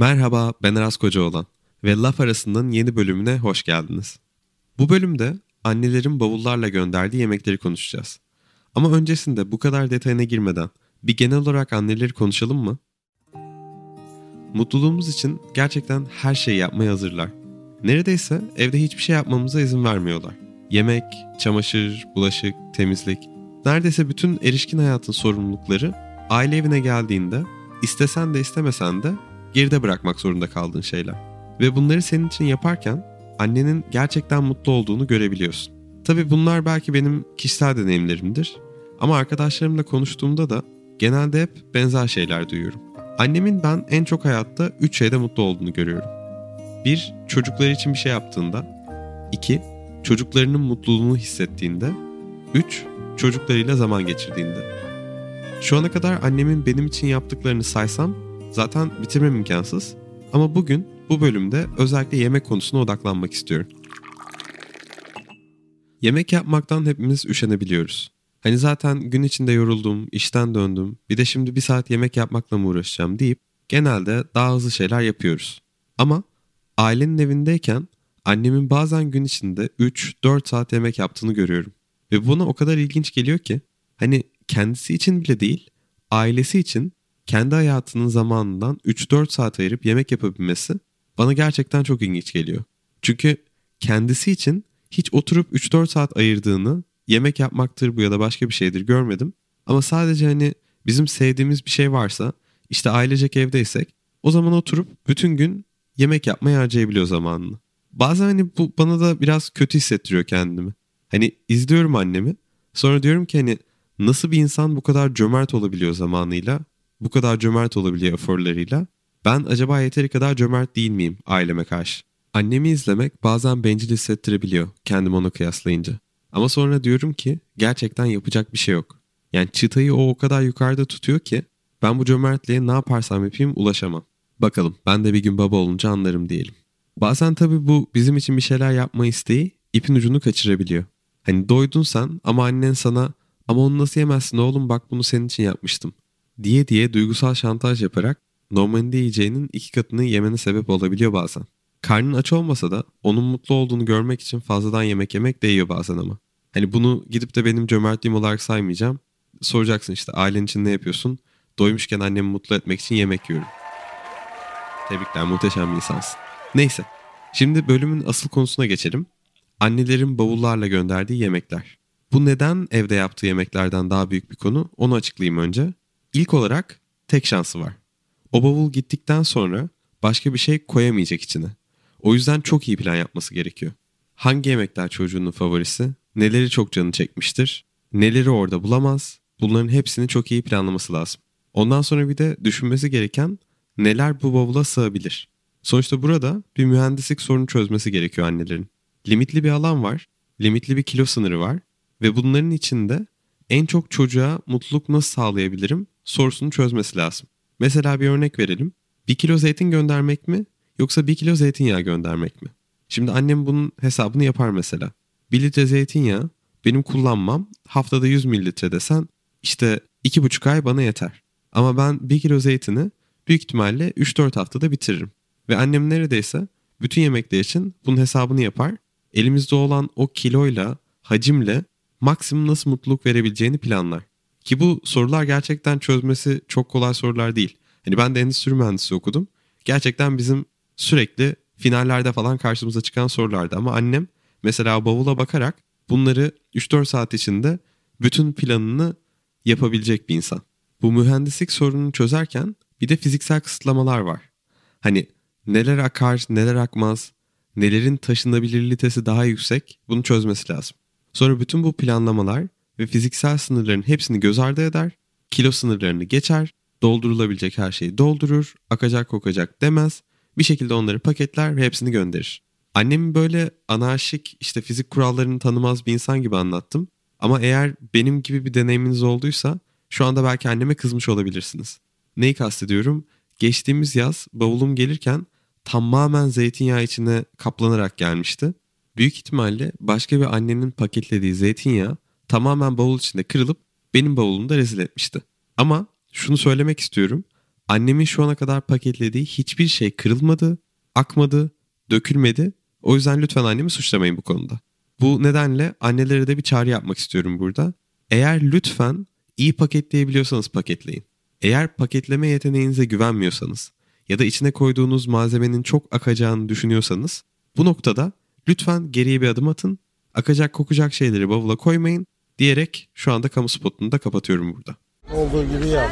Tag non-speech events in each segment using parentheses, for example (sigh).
Merhaba, ben Aras Kocaoğlan ve Laf Arası'nın yeni bölümüne hoş geldiniz. Bu bölümde annelerin bavullarla gönderdiği yemekleri konuşacağız. Ama öncesinde bu kadar detayına girmeden bir genel olarak anneleri konuşalım mı? Mutluluğumuz için gerçekten her şeyi yapmaya hazırlar. Neredeyse evde hiçbir şey yapmamıza izin vermiyorlar. Yemek, çamaşır, bulaşık, temizlik, neredeyse bütün erişkin hayatın sorumlulukları aile evine geldiğinde istesen de istemesen de geride bırakmak zorunda kaldığın şeyler. Ve bunları senin için yaparken annenin gerçekten mutlu olduğunu görebiliyorsun. Tabi bunlar belki benim kişisel deneyimlerimdir. Ama arkadaşlarımla konuştuğumda da genelde hep benzer şeyler duyuyorum. Annemin ben en çok hayatta 3 şeyde mutlu olduğunu görüyorum. 1. Çocukları için bir şey yaptığında. 2. Çocuklarının mutluluğunu hissettiğinde. 3. Çocuklarıyla zaman geçirdiğinde. Şu ana kadar annemin benim için yaptıklarını saysam zaten bitirmem imkansız. Ama bugün bu bölümde özellikle yemek konusuna odaklanmak istiyorum. Yemek yapmaktan hepimiz üşenebiliyoruz. Hani zaten gün içinde yoruldum, işten döndüm, bir de şimdi bir saat yemek yapmakla mı uğraşacağım deyip genelde daha hızlı şeyler yapıyoruz. Ama ailenin evindeyken annemin bazen gün içinde 3-4 saat yemek yaptığını görüyorum. Ve buna o kadar ilginç geliyor ki hani kendisi için bile değil, ailesi için kendi hayatının zamanından 3-4 saat ayırıp yemek yapabilmesi bana gerçekten çok ilginç geliyor. Çünkü kendisi için hiç oturup 3-4 saat ayırdığını yemek yapmaktır bu ya da başka bir şeydir görmedim. Ama sadece hani bizim sevdiğimiz bir şey varsa işte ailecek evdeysek o zaman oturup bütün gün yemek yapmaya harcayabiliyor zamanını. Bazen hani bu bana da biraz kötü hissettiriyor kendimi. Hani izliyorum annemi sonra diyorum ki hani nasıl bir insan bu kadar cömert olabiliyor zamanıyla bu kadar cömert olabiliyor eforlarıyla ben acaba yeteri kadar cömert değil miyim aileme karşı? Annemi izlemek bazen bencil hissettirebiliyor kendimi ona kıyaslayınca. Ama sonra diyorum ki gerçekten yapacak bir şey yok. Yani çıtayı o o kadar yukarıda tutuyor ki ben bu cömertliğe ne yaparsam yapayım ulaşamam. Bakalım ben de bir gün baba olunca anlarım diyelim. Bazen tabii bu bizim için bir şeyler yapma isteği ipin ucunu kaçırabiliyor. Hani doydun sen ama annen sana ama onu nasıl yemezsin oğlum bak bunu senin için yapmıştım diye diye duygusal şantaj yaparak normalde yiyeceğinin iki katını yemene sebep olabiliyor bazen. Karnın aç olmasa da onun mutlu olduğunu görmek için fazladan yemek yemek değiyor bazen ama. Hani bunu gidip de benim cömertliğim olarak saymayacağım. Soracaksın işte ailen için ne yapıyorsun? Doymuşken annemi mutlu etmek için yemek yiyorum. Tebrikler muhteşem bir insansın. Neyse şimdi bölümün asıl konusuna geçelim. Annelerin bavullarla gönderdiği yemekler. Bu neden evde yaptığı yemeklerden daha büyük bir konu onu açıklayayım önce. İlk olarak tek şansı var. O bavul gittikten sonra başka bir şey koyamayacak içine. O yüzden çok iyi plan yapması gerekiyor. Hangi yemekler çocuğunun favorisi, neleri çok canı çekmiştir, neleri orada bulamaz, bunların hepsini çok iyi planlaması lazım. Ondan sonra bir de düşünmesi gereken neler bu bavula sığabilir. Sonuçta burada bir mühendislik sorunu çözmesi gerekiyor annelerin. Limitli bir alan var, limitli bir kilo sınırı var ve bunların içinde en çok çocuğa mutluluk nasıl sağlayabilirim sorusunu çözmesi lazım. Mesela bir örnek verelim. Bir kilo zeytin göndermek mi yoksa bir kilo zeytinyağı göndermek mi? Şimdi annem bunun hesabını yapar mesela. Bir litre zeytinyağı benim kullanmam haftada 100 mililitre desen işte 2,5 ay bana yeter. Ama ben 1 kilo zeytini büyük ihtimalle 3-4 haftada bitiririm. Ve annem neredeyse bütün yemekler için bunun hesabını yapar. Elimizde olan o kiloyla, hacimle maksimum nasıl mutluluk verebileceğini planlar. Ki bu sorular gerçekten çözmesi çok kolay sorular değil. Hani ben de endüstri mühendisi okudum. Gerçekten bizim sürekli finallerde falan karşımıza çıkan sorulardı. Ama annem mesela bavula bakarak bunları 3-4 saat içinde bütün planını yapabilecek bir insan. Bu mühendislik sorununu çözerken bir de fiziksel kısıtlamalar var. Hani neler akar, neler akmaz, nelerin taşınabilirliği daha yüksek bunu çözmesi lazım. Sonra bütün bu planlamalar ve fiziksel sınırların hepsini göz ardı eder, kilo sınırlarını geçer, doldurulabilecek her şeyi doldurur, akacak kokacak demez, bir şekilde onları paketler ve hepsini gönderir. Annemi böyle anarşik işte fizik kurallarını tanımaz bir insan gibi anlattım. Ama eğer benim gibi bir deneyiminiz olduysa şu anda belki anneme kızmış olabilirsiniz. Neyi kastediyorum? Geçtiğimiz yaz bavulum gelirken tamamen zeytinyağı içine kaplanarak gelmişti. Büyük ihtimalle başka bir annenin paketlediği zeytinyağı tamamen bavul içinde kırılıp benim bavulumda rezil etmişti. Ama şunu söylemek istiyorum. Annemin şu ana kadar paketlediği hiçbir şey kırılmadı, akmadı, dökülmedi. O yüzden lütfen annemi suçlamayın bu konuda. Bu nedenle annelere de bir çağrı yapmak istiyorum burada. Eğer lütfen iyi paketleyebiliyorsanız paketleyin. Eğer paketleme yeteneğinize güvenmiyorsanız ya da içine koyduğunuz malzemenin çok akacağını düşünüyorsanız bu noktada lütfen geriye bir adım atın. Akacak kokacak şeyleri bavula koymayın diyerek şu anda kamu spotunu da kapatıyorum burada. Olduğu gibi yap.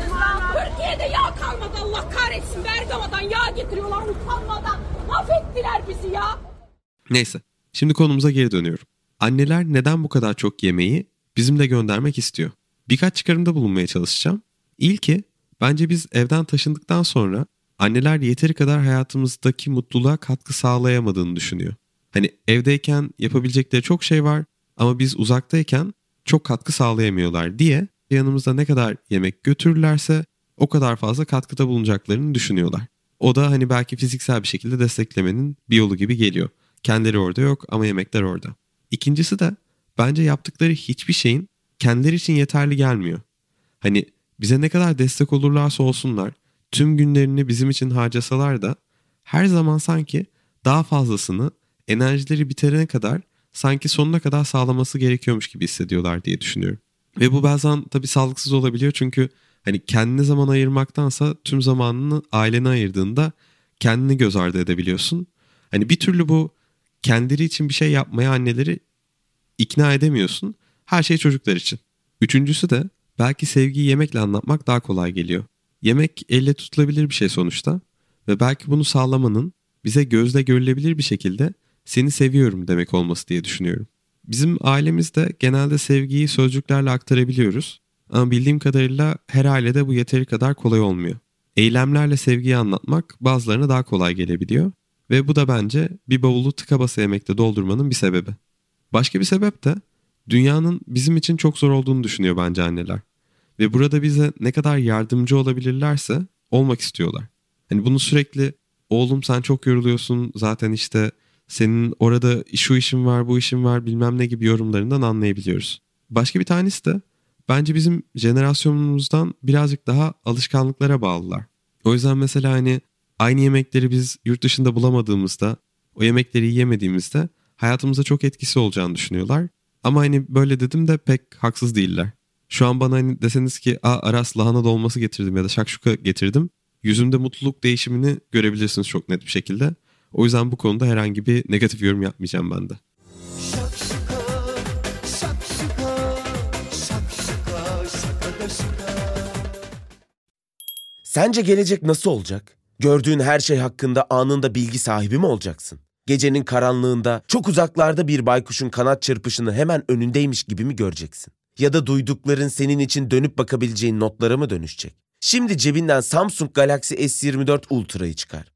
Türkiye'de yağ kalmadı Allah kahretsin. Bergama'dan yağ getiriyorlar utanmadan. Mahvettiler bizi ya. Neyse şimdi konumuza geri dönüyorum. Anneler neden bu kadar çok yemeği bizimle göndermek istiyor? Birkaç çıkarımda bulunmaya çalışacağım. İlki bence biz evden taşındıktan sonra anneler yeteri kadar hayatımızdaki mutluluğa katkı sağlayamadığını düşünüyor. Hani evdeyken yapabilecekleri çok şey var ama biz uzaktayken çok katkı sağlayamıyorlar diye yanımızda ne kadar yemek götürürlerse o kadar fazla katkıda bulunacaklarını düşünüyorlar. O da hani belki fiziksel bir şekilde desteklemenin bir yolu gibi geliyor. Kendileri orada yok ama yemekler orada. İkincisi de bence yaptıkları hiçbir şeyin kendileri için yeterli gelmiyor. Hani bize ne kadar destek olurlarsa olsunlar, tüm günlerini bizim için harcasalar da her zaman sanki daha fazlasını enerjileri biterene kadar sanki sonuna kadar sağlaması gerekiyormuş gibi hissediyorlar diye düşünüyorum. Ve bu bazen tabii sağlıksız olabiliyor çünkü hani kendine zaman ayırmaktansa tüm zamanını ailene ayırdığında kendini göz ardı edebiliyorsun. Hani bir türlü bu kendileri için bir şey yapmaya anneleri ikna edemiyorsun. Her şey çocuklar için. Üçüncüsü de belki sevgiyi yemekle anlatmak daha kolay geliyor. Yemek elle tutulabilir bir şey sonuçta ve belki bunu sağlamanın bize gözle görülebilir bir şekilde seni seviyorum demek olması diye düşünüyorum. Bizim ailemizde genelde sevgiyi sözcüklerle aktarabiliyoruz ama bildiğim kadarıyla her ailede bu yeteri kadar kolay olmuyor. Eylemlerle sevgiyi anlatmak bazılarına daha kolay gelebiliyor ve bu da bence bir bavulu tıka basa yemekte doldurmanın bir sebebi. Başka bir sebep de dünyanın bizim için çok zor olduğunu düşünüyor bence anneler. Ve burada bize ne kadar yardımcı olabilirlerse olmak istiyorlar. Hani bunu sürekli oğlum sen çok yoruluyorsun zaten işte senin orada şu işin var bu işin var bilmem ne gibi yorumlarından anlayabiliyoruz. Başka bir tanesi de bence bizim jenerasyonumuzdan birazcık daha alışkanlıklara bağlılar. O yüzden mesela hani aynı yemekleri biz yurt dışında bulamadığımızda o yemekleri yiyemediğimizde hayatımıza çok etkisi olacağını düşünüyorlar. Ama hani böyle dedim de pek haksız değiller. Şu an bana hani deseniz ki Aa, Aras lahana dolması getirdim ya da şakşuka getirdim. Yüzümde mutluluk değişimini görebilirsiniz çok net bir şekilde. O yüzden bu konuda herhangi bir negatif yorum yapmayacağım ben de. Sence gelecek nasıl olacak? Gördüğün her şey hakkında anında bilgi sahibi mi olacaksın? Gecenin karanlığında çok uzaklarda bir baykuşun kanat çırpışını hemen önündeymiş gibi mi göreceksin? Ya da duydukların senin için dönüp bakabileceğin notlara mı dönüşecek? Şimdi cebinden Samsung Galaxy S24 Ultra'yı çıkar.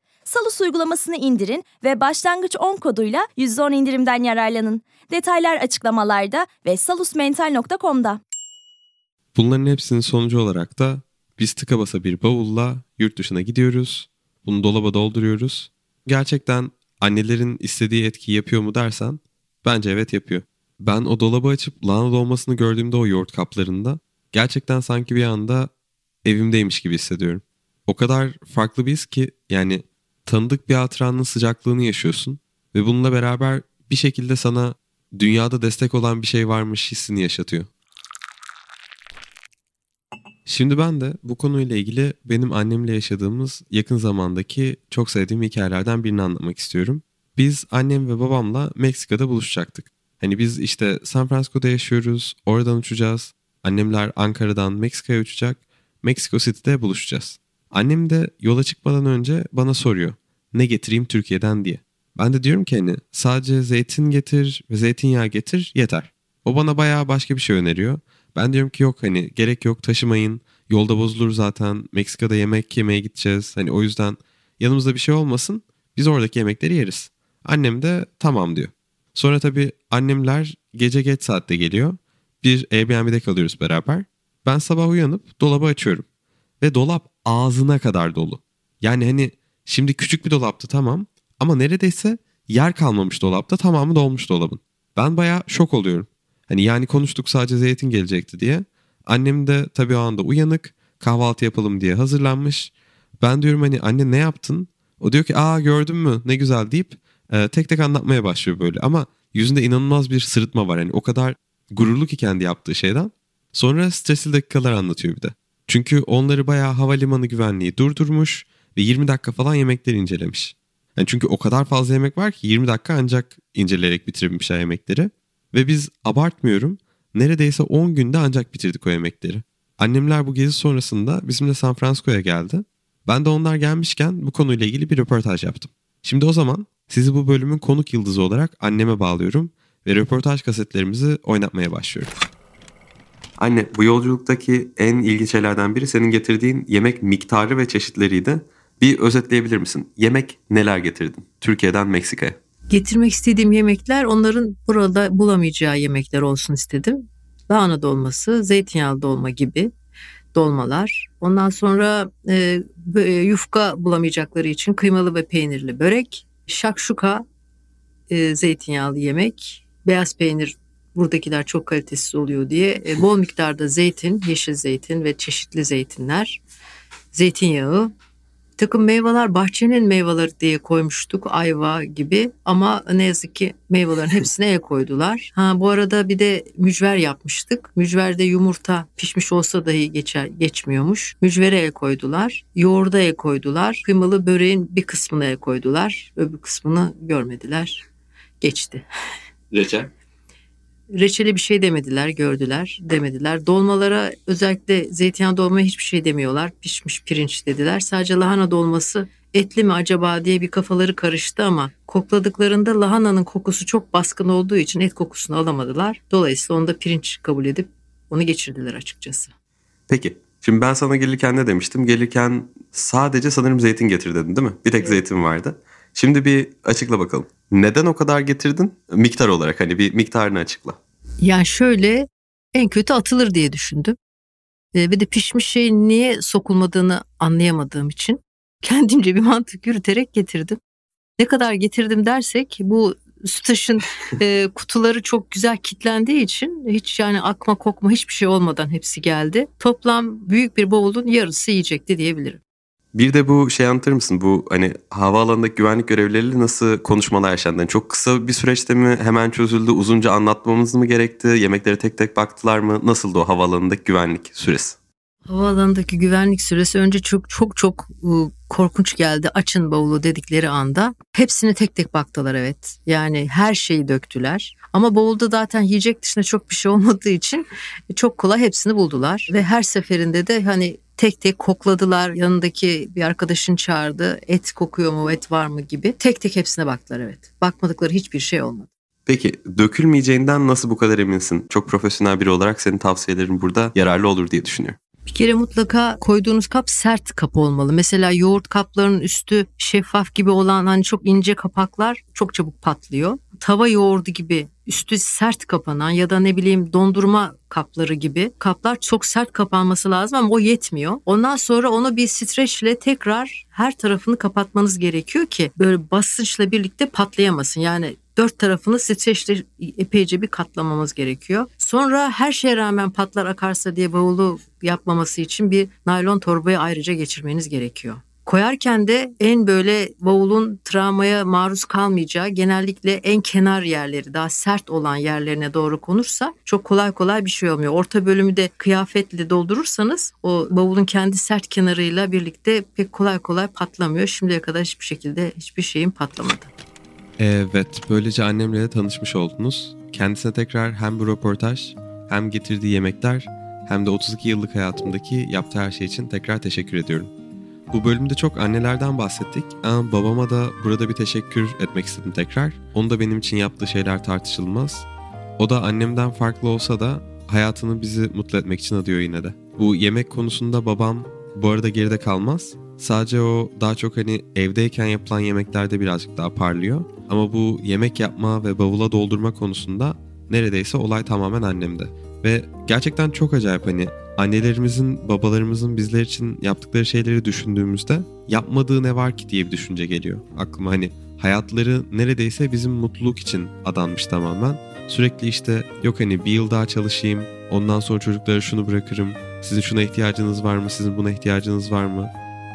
Salus uygulamasını indirin ve başlangıç 10 koduyla %10 indirimden yararlanın. Detaylar açıklamalarda ve salusmental.com'da. Bunların hepsinin sonucu olarak da biz tıka basa bir bavulla yurt dışına gidiyoruz. Bunu dolaba dolduruyoruz. Gerçekten annelerin istediği etkiyi yapıyor mu dersen bence evet yapıyor. Ben o dolabı açıp lahana dolmasını gördüğümde o yoğurt kaplarında gerçekten sanki bir anda evimdeymiş gibi hissediyorum. O kadar farklı bir his ki yani tanıdık bir hatıranın sıcaklığını yaşıyorsun ve bununla beraber bir şekilde sana dünyada destek olan bir şey varmış hissini yaşatıyor. Şimdi ben de bu konuyla ilgili benim annemle yaşadığımız yakın zamandaki çok sevdiğim hikayelerden birini anlatmak istiyorum. Biz annem ve babamla Meksika'da buluşacaktık. Hani biz işte San Francisco'da yaşıyoruz, oradan uçacağız. Annemler Ankara'dan Meksika'ya uçacak, Meksiko City'de buluşacağız. Annem de yola çıkmadan önce bana soruyor. Ne getireyim Türkiye'den diye. Ben de diyorum ki hani sadece zeytin getir ve zeytinyağı getir yeter. O bana bayağı başka bir şey öneriyor. Ben diyorum ki yok hani gerek yok taşımayın. Yolda bozulur zaten. Meksika'da yemek yemeye gideceğiz. Hani o yüzden yanımızda bir şey olmasın. Biz oradaki yemekleri yeriz. Annem de tamam diyor. Sonra tabii annemler gece geç saatte geliyor. Bir Airbnb'de kalıyoruz beraber. Ben sabah uyanıp dolabı açıyorum. Ve dolap ağzına kadar dolu. Yani hani şimdi küçük bir dolaptı tamam. Ama neredeyse yer kalmamış dolapta tamamı dolmuş dolabın. Ben bayağı şok oluyorum. Hani yani konuştuk sadece zeytin gelecekti diye. Annem de tabii o anda uyanık kahvaltı yapalım diye hazırlanmış. Ben diyorum hani anne ne yaptın? O diyor ki aa gördün mü ne güzel deyip e, tek tek anlatmaya başlıyor böyle. Ama yüzünde inanılmaz bir sırıtma var. Yani o kadar gururlu ki kendi yaptığı şeyden. Sonra stresli dakikalar anlatıyor bir de. Çünkü onları bayağı havalimanı güvenliği durdurmuş ve 20 dakika falan yemekleri incelemiş. Yani çünkü o kadar fazla yemek var ki 20 dakika ancak inceleyerek bitirebilmişler yemekleri. Ve biz abartmıyorum neredeyse 10 günde ancak bitirdik o yemekleri. Annemler bu gezi sonrasında bizimle San Francisco'ya geldi. Ben de onlar gelmişken bu konuyla ilgili bir röportaj yaptım. Şimdi o zaman sizi bu bölümün konuk yıldızı olarak anneme bağlıyorum ve röportaj kasetlerimizi oynatmaya başlıyorum. Anne bu yolculuktaki en ilginç şeylerden biri senin getirdiğin yemek miktarı ve çeşitleriydi. Bir özetleyebilir misin? Yemek neler getirdin Türkiye'den Meksika'ya? Getirmek istediğim yemekler onların burada bulamayacağı yemekler olsun istedim. Lahana dolması, zeytinyağlı dolma gibi dolmalar. Ondan sonra e, yufka bulamayacakları için kıymalı ve peynirli börek, şakşuka, e, zeytinyağlı yemek, beyaz peynir buradakiler çok kalitesiz oluyor diye e, bol miktarda zeytin, yeşil zeytin ve çeşitli zeytinler, zeytinyağı, takım meyveler bahçenin meyveleri diye koymuştuk ayva gibi ama ne yazık ki meyvelerin hepsine el koydular. Ha bu arada bir de mücver yapmıştık. Mücverde yumurta pişmiş olsa dahi geçer geçmiyormuş. Mücvere el koydular. Yoğurda el koydular. Kıymalı böreğin bir kısmına el koydular. Öbür kısmını görmediler. Geçti. Reçel? Reçeli bir şey demediler, gördüler, demediler. Dolmalara özellikle zeytinyağı dolmaya hiçbir şey demiyorlar. Pişmiş pirinç dediler. Sadece lahana dolması etli mi acaba diye bir kafaları karıştı ama kokladıklarında lahananın kokusu çok baskın olduğu için et kokusunu alamadılar. Dolayısıyla onu da pirinç kabul edip onu geçirdiler açıkçası. Peki. Şimdi ben sana gelirken ne demiştim? Gelirken sadece sanırım zeytin getir dedin değil mi? Bir tek evet. zeytin vardı. Şimdi bir açıkla bakalım. Neden o kadar getirdin? Miktar olarak hani bir miktarını açıkla. Yani şöyle en kötü atılır diye düşündüm. Ee, ve de pişmiş şey niye sokulmadığını anlayamadığım için (laughs) kendimce bir mantık yürüterek getirdim. Ne kadar getirdim dersek bu Sütaş'ın e, (laughs) kutuları çok güzel kitlendiği için hiç yani akma kokma hiçbir şey olmadan hepsi geldi. Toplam büyük bir bavulun yarısı yiyecekti diyebilirim. Bir de bu şey anlatır mısın? Bu hani havaalanındaki güvenlik görevlileriyle nasıl konuşmalar yaşandın? Yani çok kısa bir süreçte mi hemen çözüldü? Uzunca anlatmamız mı gerekti? Yemeklere tek tek baktılar mı? Nasıldı o havaalanındaki güvenlik süresi? Havaalanındaki güvenlik süresi önce çok çok çok ıı, korkunç geldi. Açın bavulu dedikleri anda hepsini tek tek baktılar evet. Yani her şeyi döktüler. Ama bavulda zaten yiyecek dışında çok bir şey olmadığı için çok kolay hepsini buldular. Ve her seferinde de hani tek tek kokladılar. Yanındaki bir arkadaşın çağırdı. Et kokuyor mu, et var mı gibi. Tek tek hepsine baktılar evet. Bakmadıkları hiçbir şey olmadı. Peki dökülmeyeceğinden nasıl bu kadar eminsin? Çok profesyonel biri olarak senin tavsiyelerin burada yararlı olur diye düşünüyorum. Bir kere mutlaka koyduğunuz kap sert kap olmalı. Mesela yoğurt kaplarının üstü şeffaf gibi olan hani çok ince kapaklar çok çabuk patlıyor. Tava yoğurdu gibi üstü sert kapanan ya da ne bileyim dondurma kapları gibi kaplar çok sert kapanması lazım ama o yetmiyor. Ondan sonra onu bir streçle tekrar her tarafını kapatmanız gerekiyor ki böyle basınçla birlikte patlayamasın. Yani dört tarafını streçle epeyce bir katlamamız gerekiyor. Sonra her şeye rağmen patlar akarsa diye bavulu yapmaması için bir naylon torbaya ayrıca geçirmeniz gerekiyor. Koyarken de en böyle bavulun travmaya maruz kalmayacağı genellikle en kenar yerleri daha sert olan yerlerine doğru konursa çok kolay kolay bir şey olmuyor. Orta bölümü de kıyafetle doldurursanız o bavulun kendi sert kenarıyla birlikte pek kolay kolay patlamıyor. Şimdiye kadar hiçbir şekilde hiçbir şeyin patlamadı. Evet, böylece annemle de tanışmış oldunuz. Kendisine tekrar hem bu röportaj hem getirdiği yemekler hem de 32 yıllık hayatımdaki yaptığı her şey için tekrar teşekkür ediyorum. Bu bölümde çok annelerden bahsettik ama babama da burada bir teşekkür etmek istedim tekrar. Onun da benim için yaptığı şeyler tartışılmaz. O da annemden farklı olsa da hayatını bizi mutlu etmek için adıyor yine de. Bu yemek konusunda babam bu arada geride kalmaz. Sadece o daha çok hani evdeyken yapılan yemeklerde birazcık daha parlıyor. Ama bu yemek yapma ve bavula doldurma konusunda neredeyse olay tamamen annemde. Ve gerçekten çok acayip hani annelerimizin, babalarımızın bizler için yaptıkları şeyleri düşündüğümüzde yapmadığı ne var ki diye bir düşünce geliyor aklıma. Hani hayatları neredeyse bizim mutluluk için adanmış tamamen. Sürekli işte yok hani bir yıl daha çalışayım, ondan sonra çocuklara şunu bırakırım, sizin şuna ihtiyacınız var mı, sizin buna ihtiyacınız var mı?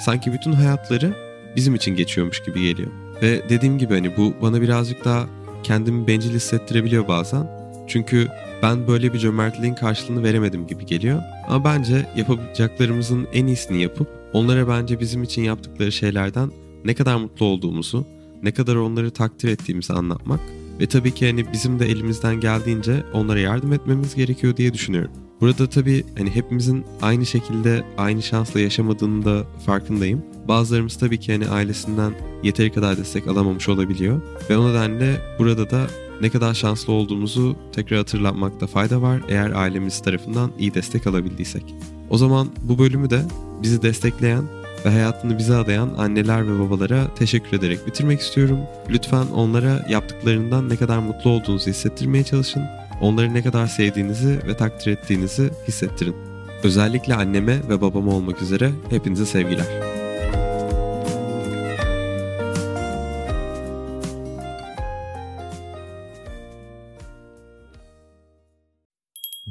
Sanki bütün hayatları bizim için geçiyormuş gibi geliyor. Ve dediğim gibi hani bu bana birazcık daha kendimi bencil hissettirebiliyor bazen. Çünkü ben böyle bir cömertliğin karşılığını veremedim gibi geliyor. Ama bence yapabileceklerimizin en iyisini yapıp onlara bence bizim için yaptıkları şeylerden ne kadar mutlu olduğumuzu, ne kadar onları takdir ettiğimizi anlatmak ve tabii ki hani bizim de elimizden geldiğince onlara yardım etmemiz gerekiyor diye düşünüyorum. Burada tabii hani hepimizin aynı şekilde aynı şansla yaşamadığını da farkındayım. Bazılarımız tabii ki hani ailesinden yeteri kadar destek alamamış olabiliyor. Ve o nedenle burada da ne kadar şanslı olduğumuzu tekrar hatırlatmakta fayda var eğer ailemiz tarafından iyi destek alabildiysek. O zaman bu bölümü de bizi destekleyen ve hayatını bize adayan anneler ve babalara teşekkür ederek bitirmek istiyorum. Lütfen onlara yaptıklarından ne kadar mutlu olduğunuzu hissettirmeye çalışın. Onları ne kadar sevdiğinizi ve takdir ettiğinizi hissettirin. Özellikle anneme ve babama olmak üzere hepinize sevgiler.